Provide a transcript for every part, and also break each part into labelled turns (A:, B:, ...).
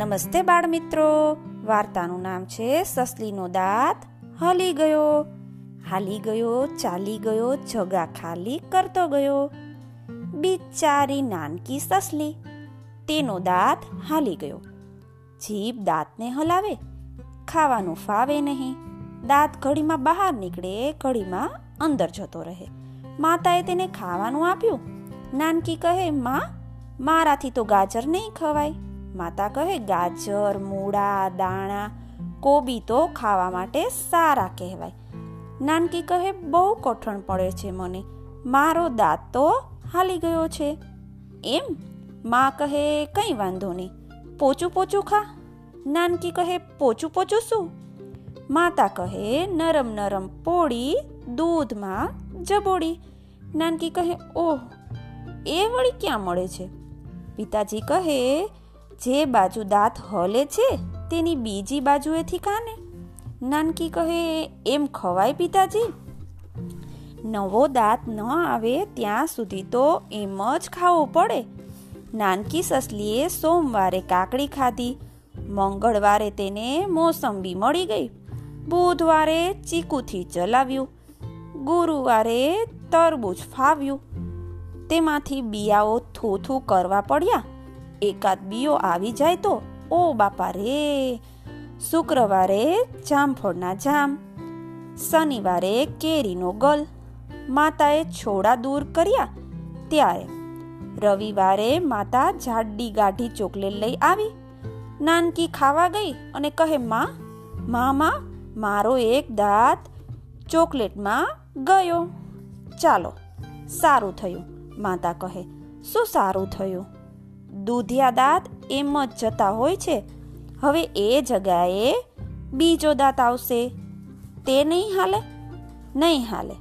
A: નમસ્તે બાળ મિત્રો વાર્તાનું નામ છે સસલીનો દાંત. હલી ગયો. હાલી ગયો, ચાલી ગયો, જગા ખાલી કરતો ગયો. બિચારી નાનકી સસલી. તેનો દાંત હાલી ગયો. જીભ દાંતને હલાવે. ખાવાનું ફાવે નહીં. દાંત ઘડીમાં બહાર નીકળે, ઘડીમાં અંદર જતો રહે. માતાએ તેને ખાવાનું આપ્યું. નાનકી કહે, માં, મારાથી તો ગાજર નહીં ખવાય. માતા કહે, ગાજર, મૂળા, દાણા, કોબી તો ખાવા માટે સારા કહેવાય. નાનકી કહે, બહુ કઠણ પડે છે મને. મારો દાંત તો હાલી ગયો છે. એમ માં કહે, કંઈ વાંધો નહીં. પોચું પોચું ખા. નાનકી કહે, પોચું પોચું શું? માતા કહે, નરમ નરમ પોળી દૂધમાં જબોડી નાનકી કહે, ઓહ, એ વળી ક્યાં મળે છે? પિતાજી કહે જે બાજુ દાંત હલે છે, તેની બીજી બાજુએથી કાને? નાનકી કહે, એમ ખવાય પિતાજી. નવો દાંત ન આવે ત્યાં સુધી તો એમ જ ખાવો પડે. નાનકી સસલીએ સોમવારે કાકડી ખાધી. મંગળવારે તેને મોસંબી મળી ગઈ. બુધવારે ચીકુથી ચલાવ્યું. ગુરુવારે તરબૂચ ફાવ્યું. તેમાંથી બિયાઓ થોથું કરવા પડ્યા. એકાદ બીઓ આવી જાય તો, ઓ બાપા રે શુક્રવારે જામફળના જામ, શનિવારે કેરીનો ગલ, માતાએ છોડા દૂર કર્યા ત્યારે. રવિવારે માતા જાડી ગાઢી ચોકલેટ લઈ આવી, નાનકી ખાવા ગઈ અને કહે, માં, મામા, મારો એક દાંત ચોકલેટમાં ગયો. ચાલો, સારું થયું, માતા કહે, શું સારું થયું? દૂધિયા દાંત એમ જ જતા હોય છે. હવે એ જગાએ બીજો દાંત આવશે. તે નહીં હાલે? નહીં હાલે.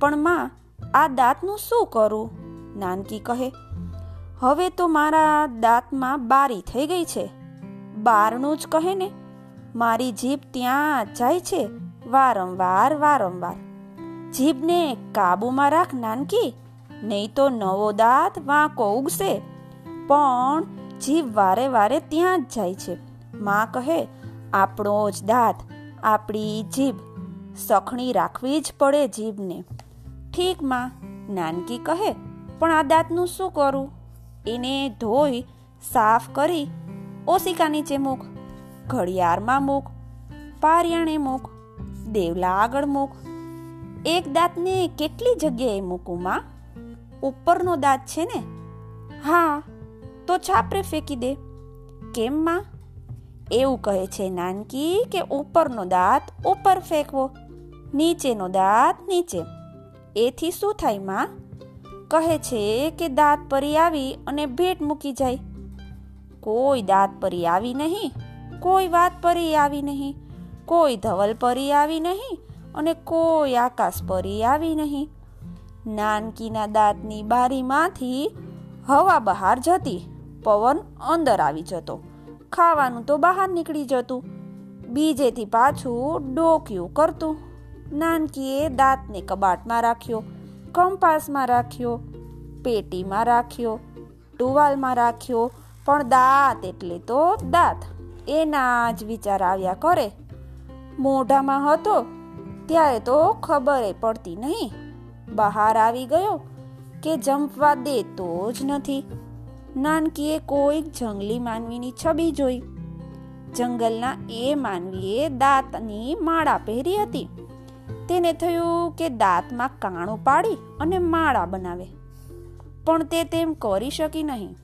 A: પણ માં, આ દાંતનું શું કરું? નાનકી કહે, હવે તો મારા દાંતમાં બારી થઈ ગઈ છે. બારનું જ કહે ને, મારી જીભ ત્યાં જાય છે, વારંવાર વારંવાર. જીભને કાબુમાં રાખ, નાનકી. નહીં તો નવો દાંત વાંકો ઉગશે. પણ જીભ વારે વારે ત્યાં જ જાય છે. માં કહે, આપણો જ દાંત, આપણી જીભ. સખણી રાખવી જ પડે જીભને. ઠીક, માં. નાનકી કહે, પણ આ દાંતનું શું કરું? એને ધોઈ, સાફ કરી ઓશિકા નીચે મૂક, ઘડિયાળમાં મૂક, પારિયાણે મૂક, દેવલા આગળ મૂક. એક દાંતને કેટલી જગ્યાએ મૂકું, માં? ઉપરનો દાંત છે ને? હા. તો છાપરે ફેંકી દે. કેમ માં એવું કહે છે નાનકી કે ઉપરનો દાંત ઉપર ફેંકવો, નીચેનો દાંત નીચે. એથી શું થાયમાં? કહે છે કે દાંત પરી આવી અને ભેટ મૂકી જાય. કોઈ દાંત પરી આવી નહીં, કોઈ વાત પરી આવી નહીં, કોઈ ધવલ પરી આવી નહીં અને કોઈ આકાશ પરી આવી નહીં. નાનકીના દાંતની બારીમાંથી હવા બહાર જતી. પવન અંદર આવી જતો. ખાવાનું તો બહાર નીકળી જતું. બીજેથી પાછું ડોક્યું કરતું. નાનકીએ દાંતને કબાટમાં રાખ્યો, કંપાસમાં રાખ્યો, પેટીમાં રાખ્યો, ટુવાલમાં રાખ્યો, પણ દાંત એટલે તો દાંત. એના જ વિચાર આવ્યા કરે. મોઢામાં હતો, ત્યારે તો ખબરે પડતી નહીં. બહાર આવી ગયો, કે જંપવા દેતો જ નથી. નાનકીએ કોઈક જંગલી માનવીની છબી જોઈ. જંગલના એ માનવીએ દાંતની માળા પહેરી હતી. તેને થયું કે દાંતમાં કાણું પાડી અને માળા બનાવે. પણ તે તેમ કરી શકી નહીં.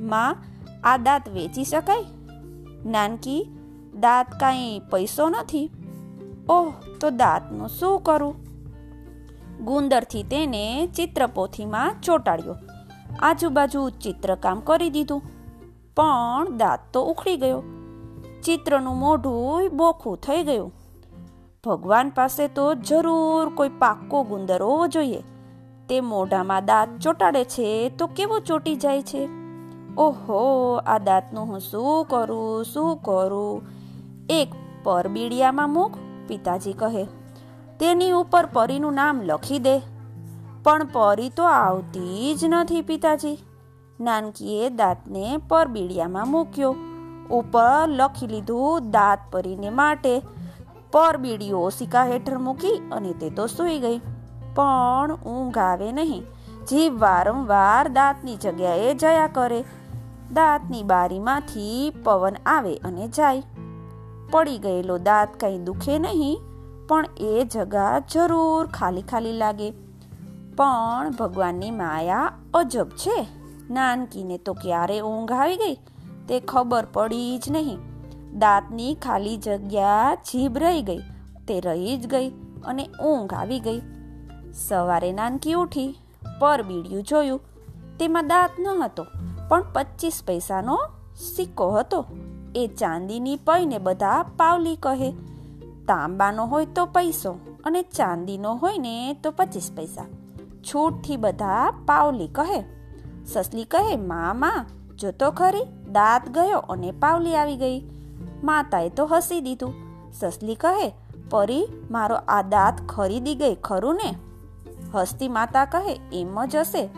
A: માં, આ દાંત વેચી શકાય? નાનકી, દાંત કાંઈ પૈસો નથી? ઓહ, તો દાંતનું શું કરું? ગુંદરથી તેને ચિત્રપોથીમાં ચોંટાડ્યો. આજુબાજુ ચિત્રકામ કરી દીધું. પણ દાંત તો ઉખડી ગયો. ચિત્રનું મોઢું બોખું થઈ ગયું. ભગવાન પાસે તો જરૂર કોઈ પાક્કો ગુંદર હોવો જોઈએ. તે મોઢામાં દાંત ચોંટાડે છે તો કેવો ચોટી જાય છે? ઓહો, આ દાંતનું હું શું કરું શું કરું? એક પરબીડિયામાં મૂક, પિતાજી કહે. તેની ઉપર પરીનું નામ લખી દે. પણ પરી તો આવતી જ નથી પિતાજી. નાનકીએ દાંતને પરબીડિયામાં મૂક્યો. ઉપર લખી લીધું દાંત પરીને માટે. પરબીડીઓ સિક્કા હેઠળ મૂકી અને તે તો સૂઈ ગઈ. પણ ઊંઘ આવે નહીં. જીભ વારંવાર દાંતની જગ્યાએ જયા કરે. દાંતની બારીમાંથી પવન આવે અને જાય. પડી ગયેલો દાંત કંઈ દુખે નહીં, પણ એ જગા જરૂર ખાલી ખાલી લાગે. પણ ભગવાનની માયા અજબ છે. નાનકીને તો ક્યારે ઊંઘ આવી ગઈ? તે ખબર પડી જ નહીં. દાંતની ખાલી જગ્યા જીભ રહી ગઈ. તે રહી જ ગઈ અને ઊંઘ આવી ગઈ. સવારે નાનકી ઉઠી પર બીડિયું જોયું. તેમાં દાંત ન હતો, પણ પચીસ પૈસાનો સિક્કો હતો. એ ચાંદીની પૈને બધા પાવલી કહે, તાંબાનો હોય તો પૈસો અને ચાંદીનો હોય ને તો પચીસ પૈસા. છૂટથી બધા પાવલી કહે. સસલી કહે, મા મા, જોતો ખરી, દાંત ગયો અને પાવલી આવી ગઈ. માતાએ તો હસી દીધું. સસલી કહે, પરી, મારો આ દાંત ખરીદી ગઈ ખરું ને? હસતી માતા કહે, એમ જ હશે.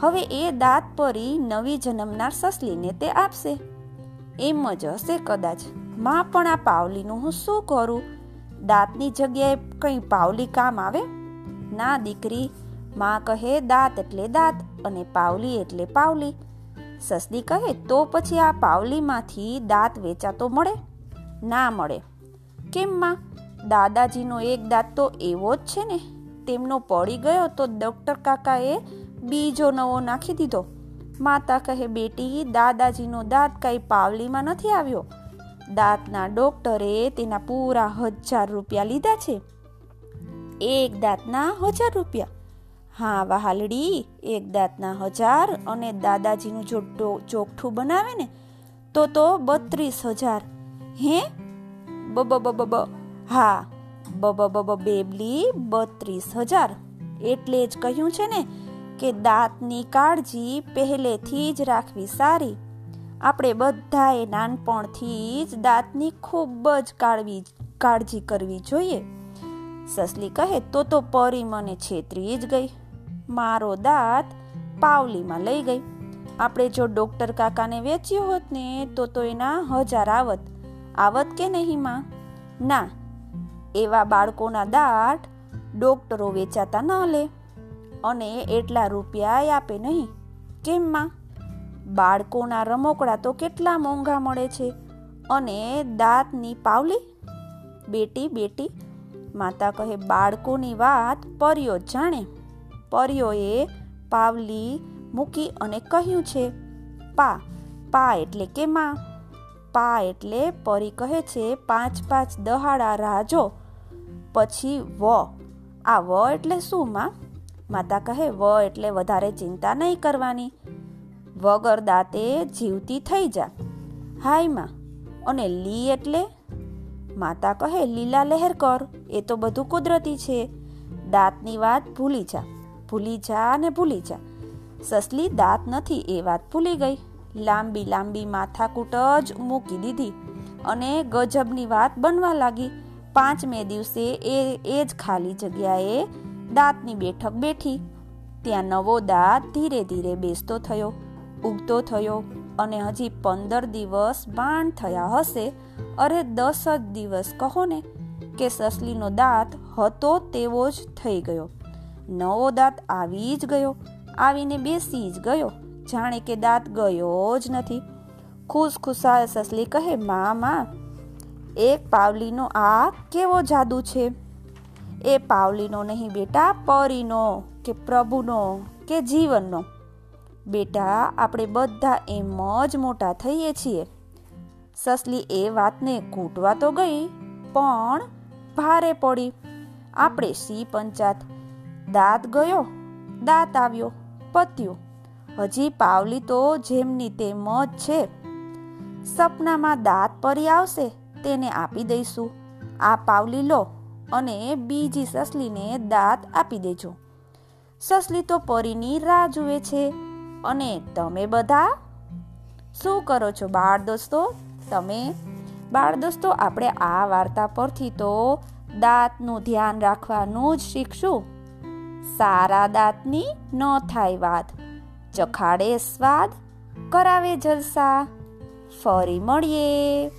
A: હવે એ દાંત પરી નવી જન્મનાર સસલીને તે આપશે. એમ જ હશે કદાચ. માં, પણ આ પાવલીનું હું શું કરું? દાંતની જગ્યાએ કંઈ પાવલી કામ આવે? ના, દીકરી માં કહે દાંત એટલે દાંત અને પાવલી એટલે પાવલી. સસલી કહે તો પછી આ પાવલીમાંથી દાંત વેચાતો મળે? ના મળે. કેમ માં? દાદાજીનો એક દાંત તો એવો જ છે ને. તેમનો પડી ગયો તો ડૉક્ટર કાકાએ બીજો નવો નાખી દીધો. માતા કહે, બેટી, દાદાજીનો દાંત કઈ પાવલીમાં નથી આવ્યો. દાંતના ડોક્ટરે તેના પૂરા હજાર રૂપિયા લીધા છે. એક દાંતના હજાર રૂપિયા. હા, વહાલડી, એક દાંતના હજાર અને દાદાજીનું જો ચોકઠું બનાવે ને, તો તો બત્રીસ હજાર. હે? બબ બબ હા બબ બબ બેબલી બત્રીસ હજાર. એટલે જ કહ્યું છે ને કે દાંતની કાળજી પહેલેથી જ રાખવી સારી. આપણે બધાએ નાનપણથી જ દાંતની ખૂબ જ કાળવી, કાળજી કરવી જોઈએ. સસલી કહે, તો તો પરી મને છેતરી જ ગઈ. મારો દાંત પાવલીમાં લઈ ગઈ. આપણે જો ડોક્ટર કાકાને વેચ્યો હોત ને, તો તો એના હજાર આવત. આવત કે નહીં માં? ના, એવા બાળકોના દાંત ડોક્ટરો વેચાતા ન લે. અને એટલા રૂપિયા આપે નહીં. કેમ માં? બાળકોના રમોકડા તો કેટલા મોંઘા મળે છે. અને દાંતની પાવલી? બેટી બેટી, માતા કહે, બાળકોની વાત પર્યો જાણે. પરીઓએ પાવલી મૂકી અને કહ્યું છે, પા પા એટલે કે માં. પા એટલે પરી કહે છે, પાંચ પાંચ દહાડા રાજો. પછી વ. આ વ એટલે શું, માં? માતા કહે, વ એટલે વધારે ચિંતા નહીં કરવાની. વગર દાંતે જીવતી થઈ જા. હાય, માં. અને લી એટલે? માતા કહે, લીલા લહેર કર. એ તો બધું કુદરતી છે. દાંતની વાત ભૂલી જા. ભૂલી જા ને ભૂલી જા. સસલી દાંત નથી, એ વાત ભૂલી ગઈ. લાંબી લાંબી માથાકૂટ જ મૂકી દીધી અને ગજબની વાત બનવા લાગી. પાંચમે દિવસે એ એ જ ખાલી જગ્યાએ દાંતની બેઠક બેઠી. ત્યાં નવો દાંત ધીરે ધીરે બેસતો થયો, ઉગતો થયો અને હજી પંદર દિવસ બાણ થયા હશે. અરે દસ જ દિવસ કહો ને કે સસલીનો દાંત હતો તેવો જ થઈ ગયો. નવો દાંત આવી જ ગયો. આવીને બેસી જ ગયો. જાણે કે દાંત ગયો જ નથી. ખુશ ખુશાલ સસલી કહે મા મા એક પાવલીનો આ કેવો જાદુ છે? એ પાવલીનો નહીં બેટા, પરીનો કે પ્રભુનો કે જીવનનો? બેટા, આપણે બધા એમ જ મોટા થઈએ છીએ. સસલી એ વાતને કૂટવા તો ગઈ, પણ ભારે પડી. આપણે સી પંચાત દાંત ગયો, દાંત આવ્યો, પત્યું. હજી પાવલી તો જેમની તેમ જ છે. સપનામાં દાંત પરી આવશે, તેને આપી દઈશું. આ પાવલી લો અને બીજી સસલીને દાંત આપી દેજો. સસલી તો પરીની રાહ જુએ છે. અને તમે બધા? શું કરો છો બાળ દોસ્તો? તમે? બાળ દોસ્તો, આપણે આ વાર્તા પરથી તો દાંતનું ધ્યાન રાખવાનું જ શીખશું. સારા દાંતની ન થાય વાત. ચખાડે સ્વાદ કરાવે જલસા. ફરી મળીએ.